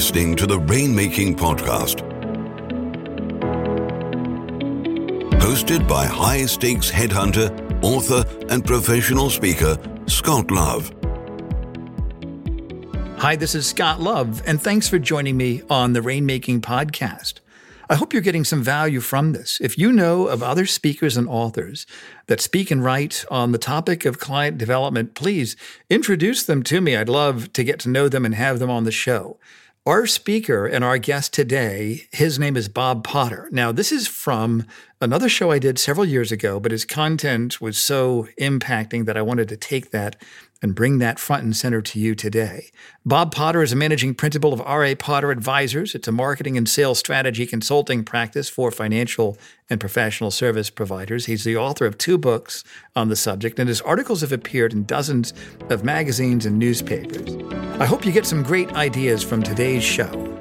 listening to the Rainmaking Podcast. Hosted by high stakes headhunter, author, and professional speaker, Scott Love. Hi, this is Scott Love, and thanks for joining me on the Rainmaking Podcast. I hope you're getting some value from this. If you know of other speakers and authors that speak and write on the topic of client development, please introduce them to me. I'd love to get to know them and have them on the show. Our speaker and our guest today, his name is Bob Potter. Now, this is from another show I did several years ago, but his content was so impacting that I wanted to take that and bring that front and center to you today. Bob Potter is a managing principal of R.A. Potter Advisors. It's a marketing and sales strategy consulting practice for financial and professional service providers. He's the author of two books on the subject, and his articles have appeared in dozens of magazines and newspapers. I hope you get some great ideas from today's show.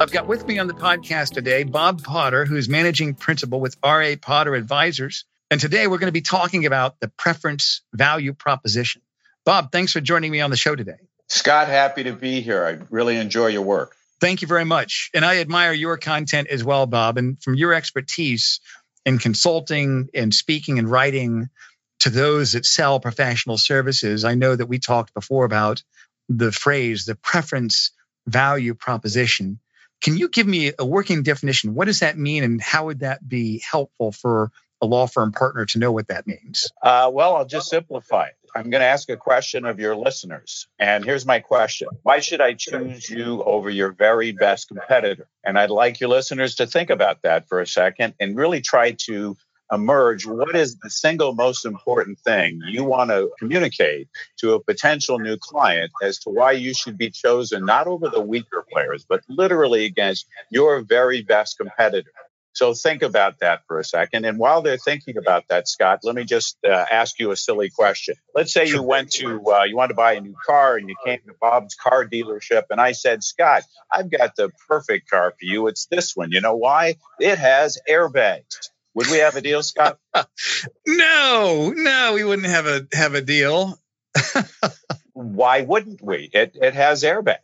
I've got with me on the podcast today Bob Potter, who's managing principal with R.A. Potter Advisors. And today we're going to be talking about the preference value proposition. Bob, thanks for joining me on the show today. Scott, happy to be here. I really enjoy your work. Thank you very much. And I admire your content as well, Bob. And from your expertise in consulting and speaking and writing to those that sell professional services, I know that we talked before about the phrase, the preference value proposition. Can you give me a working definition? What does that mean, and how would that be helpful for a law firm partner to know what that means? Uh, well, I'll just simplify it. I'm going to ask a question of your listeners. And here's my question Why should I choose you over your very best competitor? And I'd like your listeners to think about that for a second and really try to emerge what is the single most important thing you want to communicate to a potential new client as to why you should be chosen not over the weaker players, but literally against your very best competitor. So think about that for a second. And while they're thinking about that, Scott, let me just uh, ask you a silly question. Let's say you went to, uh, you wanted to buy a new car and you came to Bob's car dealership and I said, Scott, I've got the perfect car for you. It's this one. You know why? It has airbags. Would we have a deal, Scott? no, no, we wouldn't have a have a deal. why wouldn't we? It it has airbags.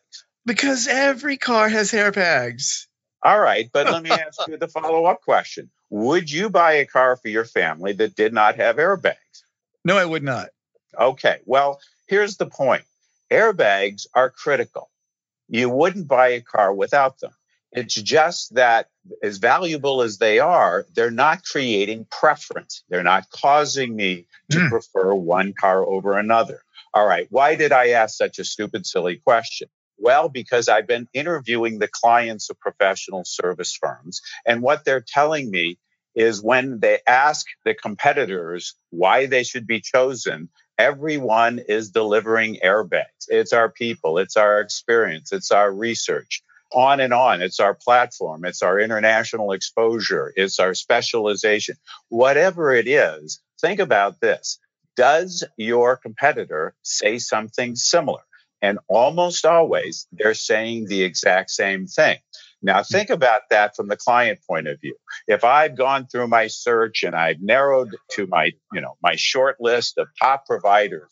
Because every car has airbags. All right, but let me ask you the follow up question. Would you buy a car for your family that did not have airbags? No, I would not. Okay, well, here's the point airbags are critical. You wouldn't buy a car without them. It's just that, as valuable as they are, they're not creating preference. They're not causing me to mm. prefer one car over another. All right, why did I ask such a stupid, silly question? Well, because I've been interviewing the clients of professional service firms, and what they're telling me is when they ask the competitors why they should be chosen, everyone is delivering airbags. It's our people, it's our experience, it's our research, on and on. It's our platform, it's our international exposure, it's our specialization. Whatever it is, think about this. Does your competitor say something similar? And almost always they're saying the exact same thing. Now, hmm. think about that from the client point of view. If I've gone through my search and I've narrowed to my, you know, my short list of top providers,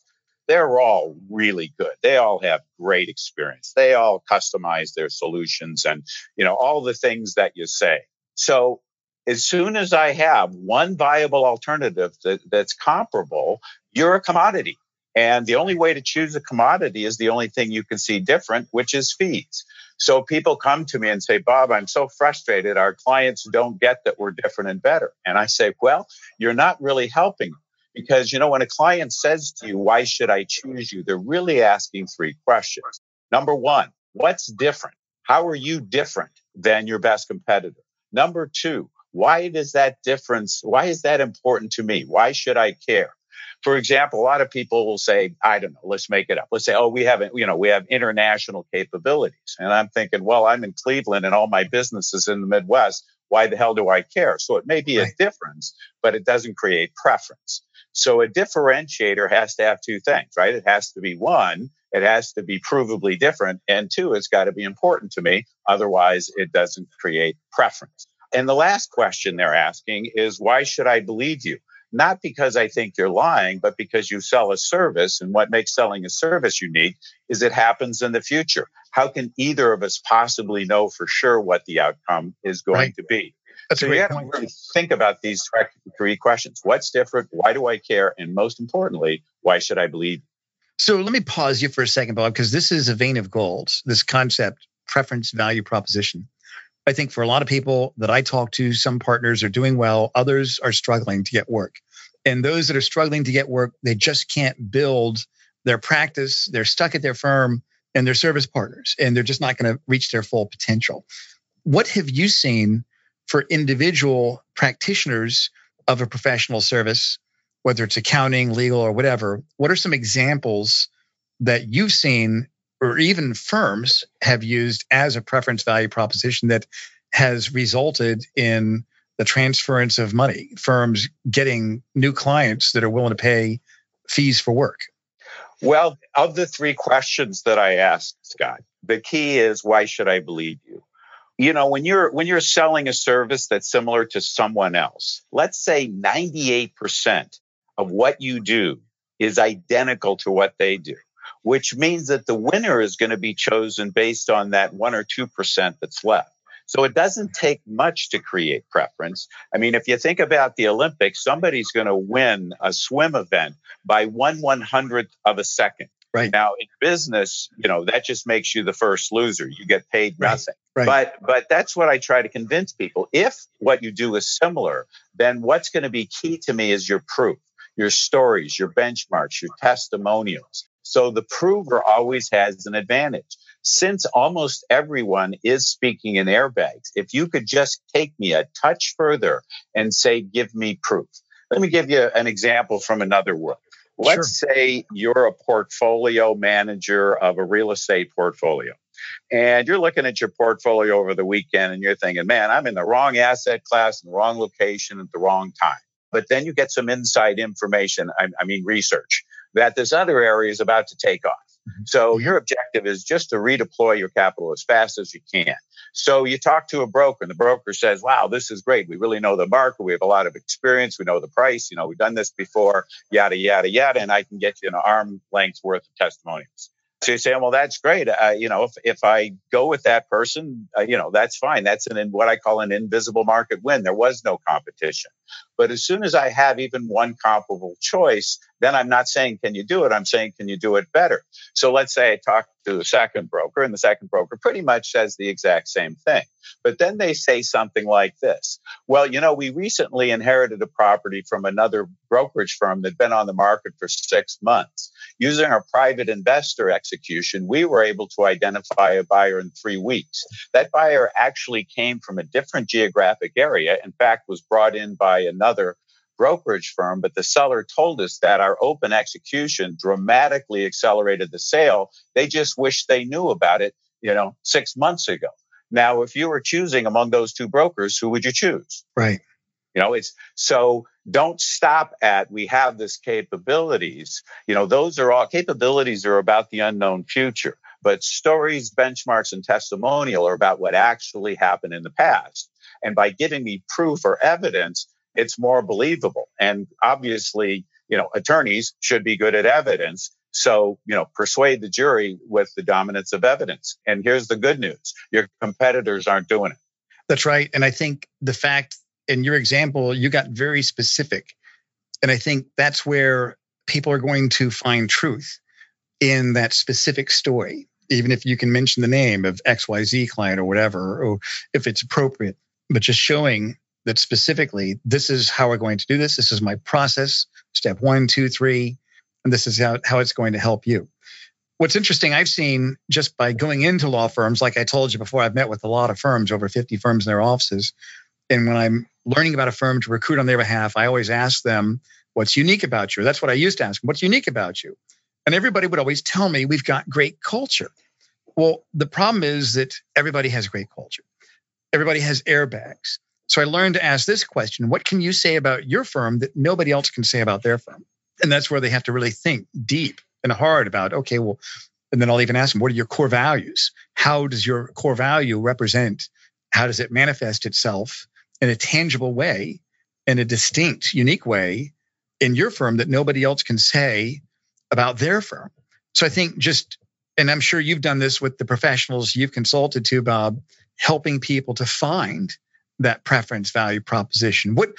they're all really good. They all have great experience. They all customize their solutions and, you know, all the things that you say. So as soon as I have one viable alternative that, that's comparable, you're a commodity. And the only way to choose a commodity is the only thing you can see different, which is fees. So people come to me and say, Bob, I'm so frustrated. Our clients don't get that we're different and better. And I say, well, you're not really helping because, you know, when a client says to you, why should I choose you? They're really asking three questions. Number one, what's different? How are you different than your best competitor? Number two, why does that difference, why is that important to me? Why should I care? For example, a lot of people will say, I don't know, let's make it up. Let's say, oh, we haven't, you know, we have international capabilities. And I'm thinking, well, I'm in Cleveland and all my business is in the Midwest. Why the hell do I care? So it may be right. a difference, but it doesn't create preference. So a differentiator has to have two things, right? It has to be one, it has to be provably different. And two, it's got to be important to me. Otherwise, it doesn't create preference. And the last question they're asking is, why should I believe you? Not because I think you're lying, but because you sell a service. And what makes selling a service unique is it happens in the future. How can either of us possibly know for sure what the outcome is going right. to be? That's so you have point. to really think about these three questions. What's different? Why do I care? And most importantly, why should I believe? So let me pause you for a second, Bob, because this is a vein of gold, this concept, preference value proposition. I think for a lot of people that I talk to, some partners are doing well, others are struggling to get work. And those that are struggling to get work, they just can't build their practice. They're stuck at their firm and their service partners, and they're just not going to reach their full potential. What have you seen for individual practitioners of a professional service, whether it's accounting, legal, or whatever? What are some examples that you've seen or even firms have used as a preference value proposition that has resulted in the transference of money, firms getting new clients that are willing to pay fees for work? Well, of the three questions that I asked, Scott, the key is why should I believe you? You know, when you're when you're selling a service that's similar to someone else, let's say 98% of what you do is identical to what they do which means that the winner is going to be chosen based on that one or 2% that's left. So it doesn't take much to create preference. I mean, if you think about the Olympics, somebody's going to win a swim event by one one hundredth of a second. Right. Now in business, you know, that just makes you the first loser. You get paid nothing. Right. But but that's what I try to convince people. If what you do is similar, then what's going to be key to me is your proof, your stories, your benchmarks, your testimonials. So the prover always has an advantage. Since almost everyone is speaking in airbags, if you could just take me a touch further and say, give me proof. Let me give you an example from another world. Let's sure. say you're a portfolio manager of a real estate portfolio. And you're looking at your portfolio over the weekend and you're thinking, man, I'm in the wrong asset class, in the wrong location at the wrong time. But then you get some inside information, I, I mean, research that this other area is about to take off. Mm-hmm. So your objective is just to redeploy your capital as fast as you can. So you talk to a broker and the broker says, wow, this is great. We really know the market. We have a lot of experience. We know the price. You know, we've done this before, yada, yada, yada. And I can get you an arm length worth of testimonials. So you say, well, that's great. Uh, you know, if, if I go with that person, uh, you know, that's fine. That's an what I call an invisible market win. There was no competition. But as soon as I have even one comparable choice, then I'm not saying, can you do it? I'm saying, can you do it better? So let's say I talk to the second broker and the second broker pretty much says the exact same thing. But then they say something like this. Well, you know, we recently inherited a property from another brokerage firm that'd been on the market for six months. Using our private investor execution, we were able to identify a buyer in three weeks. That buyer actually came from a different geographic area. In fact, was brought in by another brokerage firm, but the seller told us that our open execution dramatically accelerated the sale. They just wish they knew about it, you know, six months ago. Now, if you were choosing among those two brokers, who would you choose? Right. You know, it's so don't stop at we have this capabilities. You know, those are all capabilities are about the unknown future, but stories, benchmarks, and testimonial are about what actually happened in the past. And by giving me proof or evidence, it's more believable. And obviously, you know, attorneys should be good at evidence. So, you know, persuade the jury with the dominance of evidence. And here's the good news your competitors aren't doing it. That's right. And I think the fact in your example, you got very specific. And I think that's where people are going to find truth in that specific story, even if you can mention the name of XYZ client or whatever, or if it's appropriate, but just showing that specifically, this is how we're going to do this. This is my process, step one, two, three, and this is how, how it's going to help you. What's interesting, I've seen just by going into law firms, like I told you before, I've met with a lot of firms, over 50 firms in their offices. And when I'm learning about a firm to recruit on their behalf, I always ask them, What's unique about you? That's what I used to ask them. What's unique about you? And everybody would always tell me, We've got great culture. Well, the problem is that everybody has great culture. Everybody has airbags. So I learned to ask this question What can you say about your firm that nobody else can say about their firm? And that's where they have to really think deep and hard about, okay, well, and then I'll even ask them, what are your core values? How does your core value represent? How does it manifest itself in a tangible way, in a distinct, unique way in your firm that nobody else can say about their firm. So I think just, and I'm sure you've done this with the professionals you've consulted to, Bob, helping people to find that preference value proposition. What,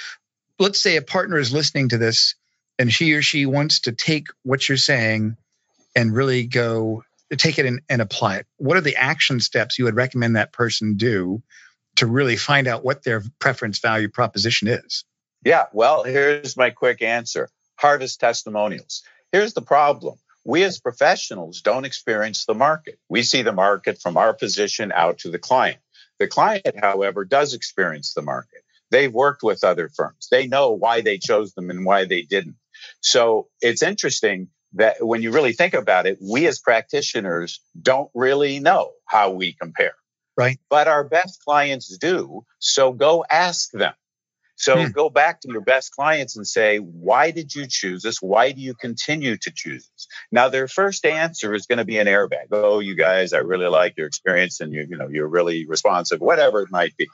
let's say a partner is listening to this and she or she wants to take what you're saying and really go take it and, and apply it. What are the action steps you would recommend that person do to really find out what their preference value proposition is? Yeah, well, here's my quick answer harvest testimonials. Here's the problem we as professionals don't experience the market. We see the market from our position out to the client. The client, however, does experience the market. They've worked with other firms. They know why they chose them and why they didn't. So it's interesting that when you really think about it, we as practitioners don't really know how we compare. Right. But our best clients do. So go ask them. So hmm. go back to your best clients and say, why did you choose this? Why do you continue to choose this? Now, their first answer is going to be an airbag. Oh, you guys, I really like your experience and you, you know, you're really responsive, whatever it might be.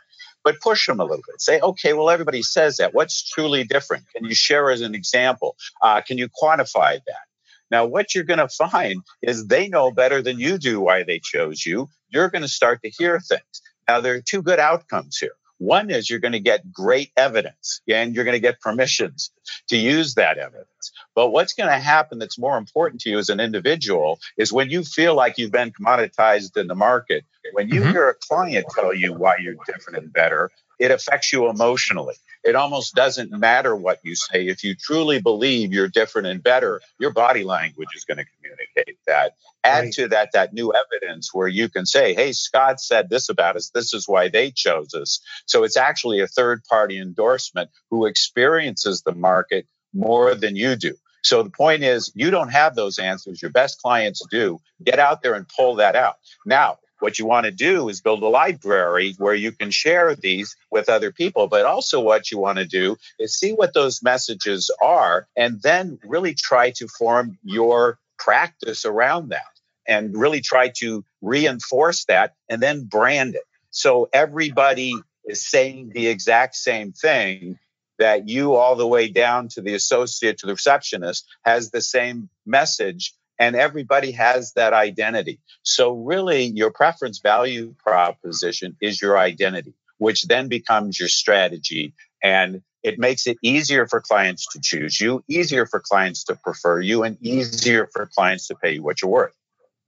But push them a little bit. Say, okay, well, everybody says that. What's truly different? Can you share as an example? Uh, can you quantify that? Now, what you're going to find is they know better than you do why they chose you. You're going to start to hear things. Now, there are two good outcomes here. One is you're going to get great evidence and you're going to get permissions to use that evidence. But what's going to happen that's more important to you as an individual is when you feel like you've been commoditized in the market, when you mm-hmm. hear a client tell you why you're different and better, it affects you emotionally. It almost doesn't matter what you say. If you truly believe you're different and better, your body language is going to communicate that. Add right. to that that new evidence where you can say, hey, Scott said this about us. This is why they chose us. So it's actually a third party endorsement who experiences the market more than you do. So the point is, you don't have those answers. Your best clients do. Get out there and pull that out. Now, what you want to do is build a library where you can share these with other people. But also, what you want to do is see what those messages are and then really try to form your practice around that and really try to reinforce that and then brand it. So everybody is saying the exact same thing that you all the way down to the associate to the receptionist has the same message and everybody has that identity. So really your preference value proposition is your identity, which then becomes your strategy and it makes it easier for clients to choose you, easier for clients to prefer you, and easier for clients to pay you what you're worth.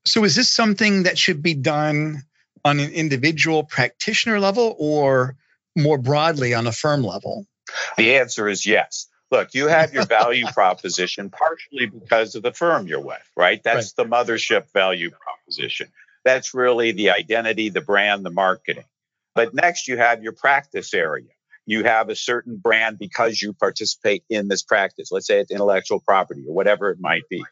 So, is this something that should be done on an individual practitioner level or more broadly on a firm level? The answer is yes look, you have your value proposition partially because of the firm you're with, right? That's right. the mothership value proposition. That's really the identity, the brand, the marketing. But next, you have your practice area. You have a certain brand because you participate in this practice. Let's say it's intellectual property or whatever it might be.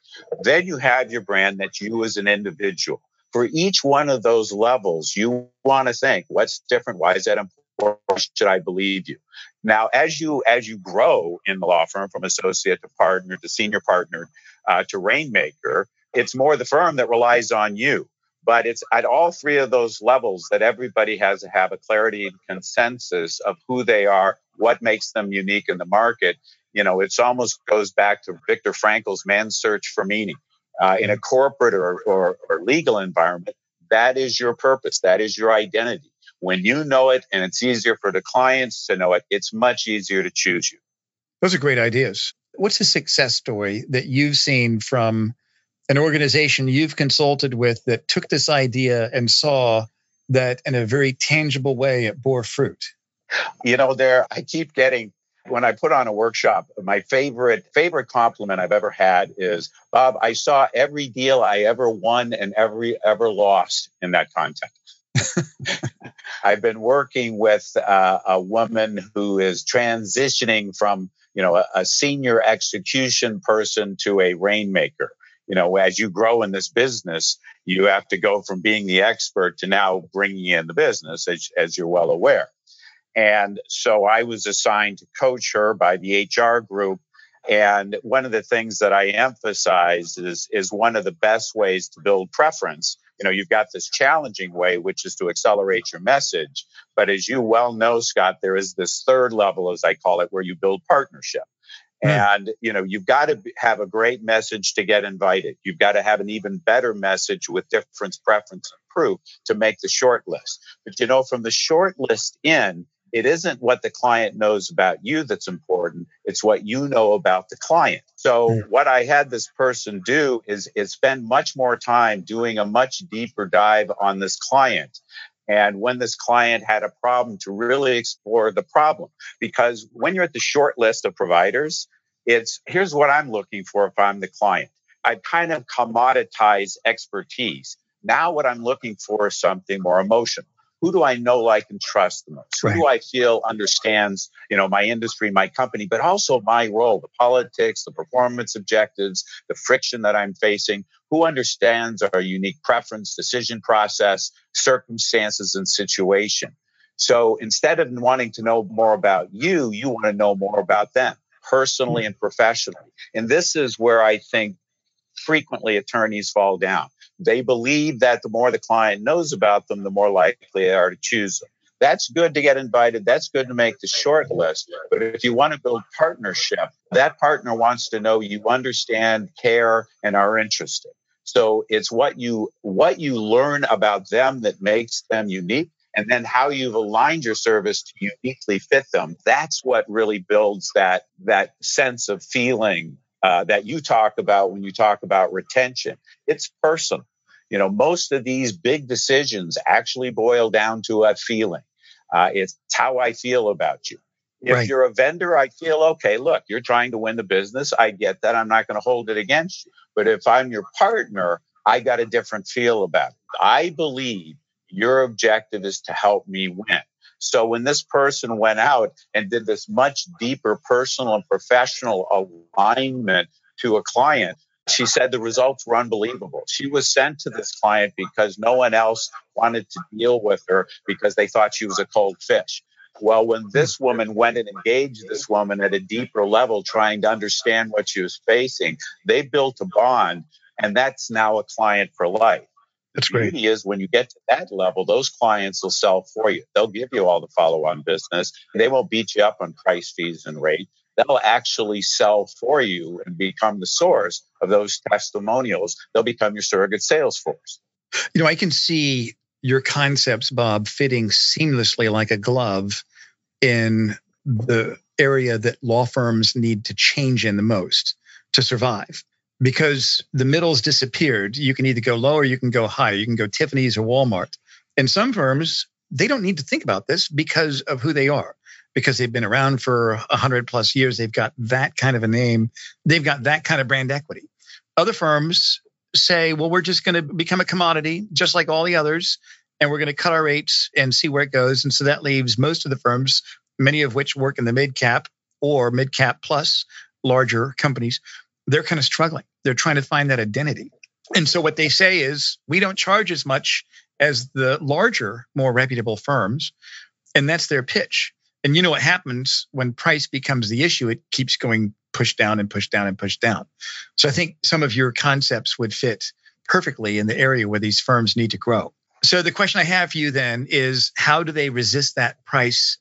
Then you have your brand that's you as an individual. For each one of those levels, you want to think what's different? Why is that important? Or should I believe you? Now, as you as you grow in the law firm from associate to partner to senior partner uh, to rainmaker, it's more the firm that relies on you. But it's at all three of those levels that everybody has to have a clarity and consensus of who they are, what makes them unique in the market. You know, it's almost goes back to Viktor Frankl's man's search for meaning. Uh, in a corporate or, or, or legal environment, that is your purpose. That is your identity. When you know it and it's easier for the clients to know it, it's much easier to choose you. Those are great ideas. What's a success story that you've seen from an organization you've consulted with that took this idea and saw that in a very tangible way it bore fruit? You know, there I keep getting when I put on a workshop, my favorite favorite compliment I've ever had is Bob, I saw every deal I ever won and every ever lost in that context. I've been working with uh, a woman who is transitioning from, you know, a, a, senior execution person to a rainmaker. You know, as you grow in this business, you have to go from being the expert to now bringing in the business, as, as you're well aware. And so I was assigned to coach her by the HR group and one of the things that I emphasize is, is one of the best ways to build preference. You know, you've got this challenging way, which is to accelerate your message. But as you well know, Scott, there is this third level, as I call it, where you build partnership. Hmm. And, you know, you've got to have a great message to get invited. You've got to have an even better message with difference, preference, and proof to make the short list. But, you know, from the short list in, it isn't what the client knows about you that's important. It's what you know about the client. So mm. what I had this person do is, is spend much more time doing a much deeper dive on this client. And when this client had a problem to really explore the problem, because when you're at the short list of providers, it's here's what I'm looking for if I'm the client. I kind of commoditize expertise. Now what I'm looking for is something more emotional who do I know, like, and trust the most? Right. Who do I feel understands, you know, my industry, my company, but also my role, the politics, the performance objectives, the friction that I'm facing? Who understands our unique preference, decision process, circumstances, and situation? So instead of wanting to know more about you, you want to know more about them personally mm-hmm. and professionally. And this is where I think frequently attorneys fall down. They believe that the more the client knows about them, the more likely they are to choose them. That's good to get invited. That's good to make the short list. But if you want to build partnership, that partner wants to know you understand, care, and are interested. So it's what you what you learn about them that makes them unique and then how you've aligned your service to uniquely fit them that's what really builds that that sense of feeling uh, that you talk about when you talk about retention. It's personal. You know, most of these big decisions actually boil down to a feeling. Uh, it's how I feel about you. If right. you're a vendor, I feel okay. Look, you're trying to win the business. I get that. I'm not going to hold it against you. But if I'm your partner, I got a different feel about it. I believe your objective is to help me win. So when this person went out and did this much deeper personal and professional alignment to a client, she said the results were unbelievable. She was sent to this client because no one else wanted to deal with her because they thought she was a cold fish. Well, when this woman went and engaged this woman at a deeper level, trying to understand what she was facing, they built a bond, and that's now a client for life. That's the great. beauty is when you get to that level, those clients will sell for you. They'll give you all the follow on business. They won't beat you up on price, fees, and rate. They'll actually sell for you and become the source of those testimonials. They'll become your surrogate sales force. You know, I can see your concepts, Bob, fitting seamlessly like a glove in the area that law firms need to change in the most to survive because the middle's disappeared. You can either go lower, you can go higher, You can go Tiffany's or Walmart. And some firms, they don't need to think about this because of who they are, because they've been around for 100 plus years. They've got that kind of a name, they've got that kind of brand equity. Other firms say, well, we're just going to become a commodity, just like all the others, and we're going to cut our rates and see where it goes. And so that leaves most of the firms, many of which work in the mid cap or mid cap plus larger companies, they're kind of struggling. They're trying to find that identity. And so what they say is, we don't charge as much as the larger, more reputable firms. And that's their pitch. And you know what happens when price becomes the issue? It keeps going pushed down and pushed down and pushed down. So I think some of your concepts would fit perfectly in the area where these firms need to grow. So the question I have for you then is how do they resist that price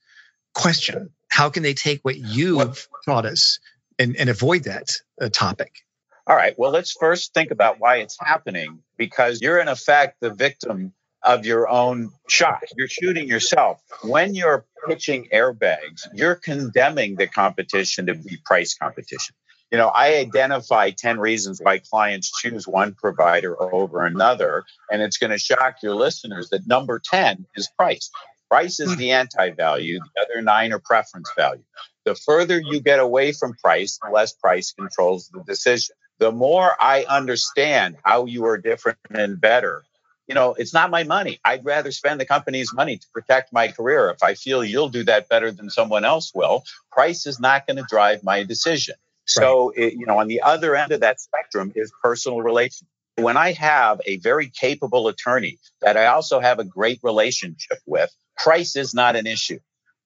question? How can they take what you've taught us and, and avoid that uh, topic? All right. Well, let's first think about why it's happening because you're in effect the victim of your own shot. You're shooting yourself. When you're pitching airbags, you're condemning the competition to be price competition. You know, I identify 10 reasons why clients choose one provider over another, and it's going to shock your listeners that number 10 is price. Price is the anti value, the other nine are preference value. The further you get away from price, the less price controls the decision. The more I understand how you are different and better, you know, it's not my money. I'd rather spend the company's money to protect my career. If I feel you'll do that better than someone else will, price is not going to drive my decision. So, it, you know, on the other end of that spectrum is personal relations. When I have a very capable attorney that I also have a great relationship with, price is not an issue.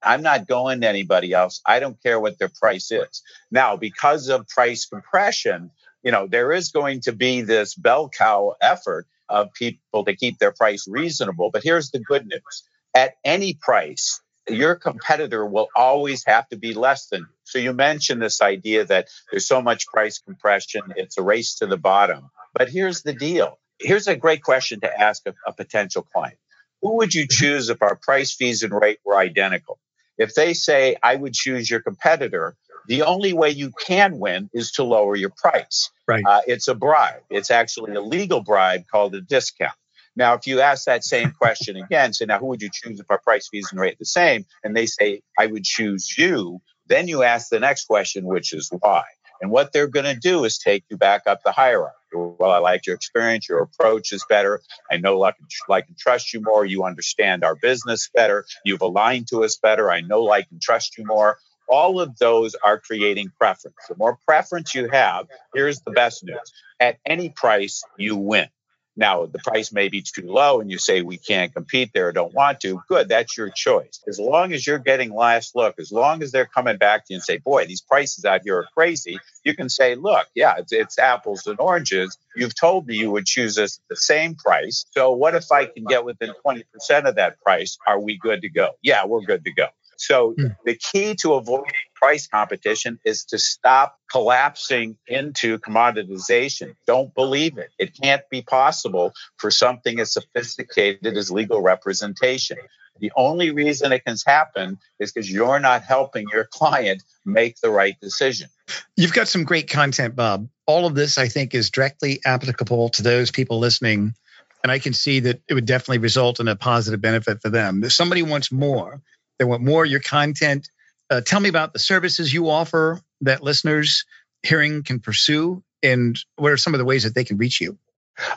I'm not going to anybody else. I don't care what their price is. Now, because of price compression, you know, there is going to be this bell cow effort of people to keep their price reasonable. But here's the good news at any price, your competitor will always have to be less than. So you mentioned this idea that there's so much price compression, it's a race to the bottom. But here's the deal. Here's a great question to ask a, a potential client. Who would you choose if our price, fees, and rate were identical? If they say, I would choose your competitor, the only way you can win is to lower your price. Right. Uh, it's a bribe. It's actually a legal bribe called a discount. Now, if you ask that same question again, say, now who would you choose if our price, fees, and rate the same? And they say, I would choose you. Then you ask the next question, which is why. And what they're going to do is take you back up the hierarchy. Well, I like your experience. Your approach is better. I know, like, like and trust you more. You understand our business better. You've aligned to us better. I know, like, and trust you more. All of those are creating preference. The more preference you have, here's the best news at any price, you win. Now, the price may be too low and you say we can't compete there or don't want to. Good, that's your choice. As long as you're getting last look, as long as they're coming back to you and say, boy, these prices out here are crazy, you can say, look, yeah, it's, it's apples and oranges. You've told me you would choose us at the same price. So what if I can get within 20% of that price? Are we good to go? Yeah, we're good to go. So mm. the key to avoiding price competition is to stop collapsing into commoditization. Don't believe it. It can't be possible for something as sophisticated as legal representation. The only reason it can happen is because you're not helping your client make the right decision. You've got some great content, Bob. All of this, I think, is directly applicable to those people listening. And I can see that it would definitely result in a positive benefit for them. If somebody wants more, they want more of your content. Uh, tell me about the services you offer that listeners hearing can pursue, and what are some of the ways that they can reach you?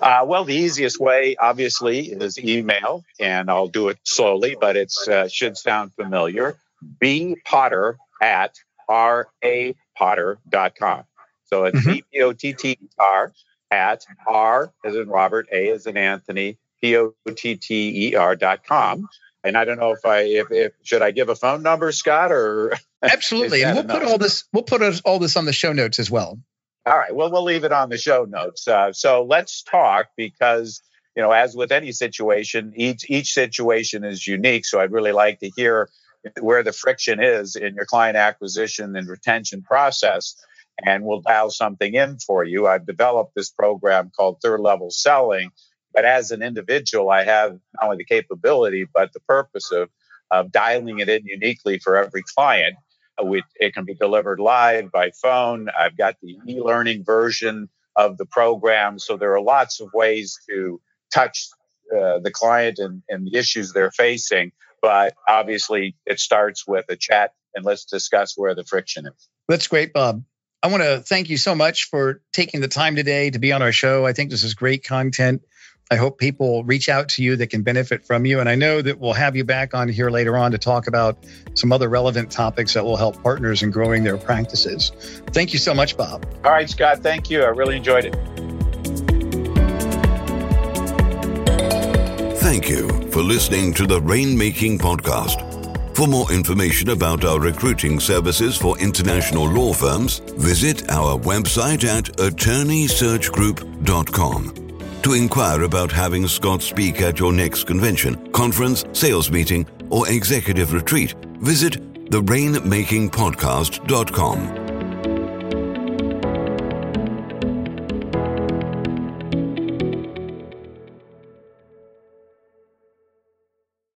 Uh, well, the easiest way, obviously, is email, and I'll do it slowly, but it uh, should sound familiar. B Potter at rapotter.com. So it's mm-hmm. B P O T T R at R as in Robert, A as in Anthony, P O T T E R dot com. And I don't know if I if, if should I give a phone number, Scott, or absolutely. and we'll enough? put all this we'll put all this on the show notes as well. All right. Well, we'll leave it on the show notes. Uh, so let's talk because you know, as with any situation, each each situation is unique. So I'd really like to hear where the friction is in your client acquisition and retention process. And we'll dial something in for you. I've developed this program called Third Level Selling but as an individual, I have not only the capability, but the purpose of, of dialing it in uniquely for every client. Uh, it can be delivered live by phone. I've got the e learning version of the program. So there are lots of ways to touch uh, the client and, and the issues they're facing. But obviously, it starts with a chat and let's discuss where the friction is. That's great, Bob. I want to thank you so much for taking the time today to be on our show. I think this is great content. I hope people reach out to you that can benefit from you. And I know that we'll have you back on here later on to talk about some other relevant topics that will help partners in growing their practices. Thank you so much, Bob. All right, Scott. Thank you. I really enjoyed it. Thank you for listening to the Rainmaking Podcast. For more information about our recruiting services for international law firms, visit our website at attorneysearchgroup.com. To inquire about having Scott speak at your next convention, conference, sales meeting, or executive retreat, visit therainmakingpodcast.com.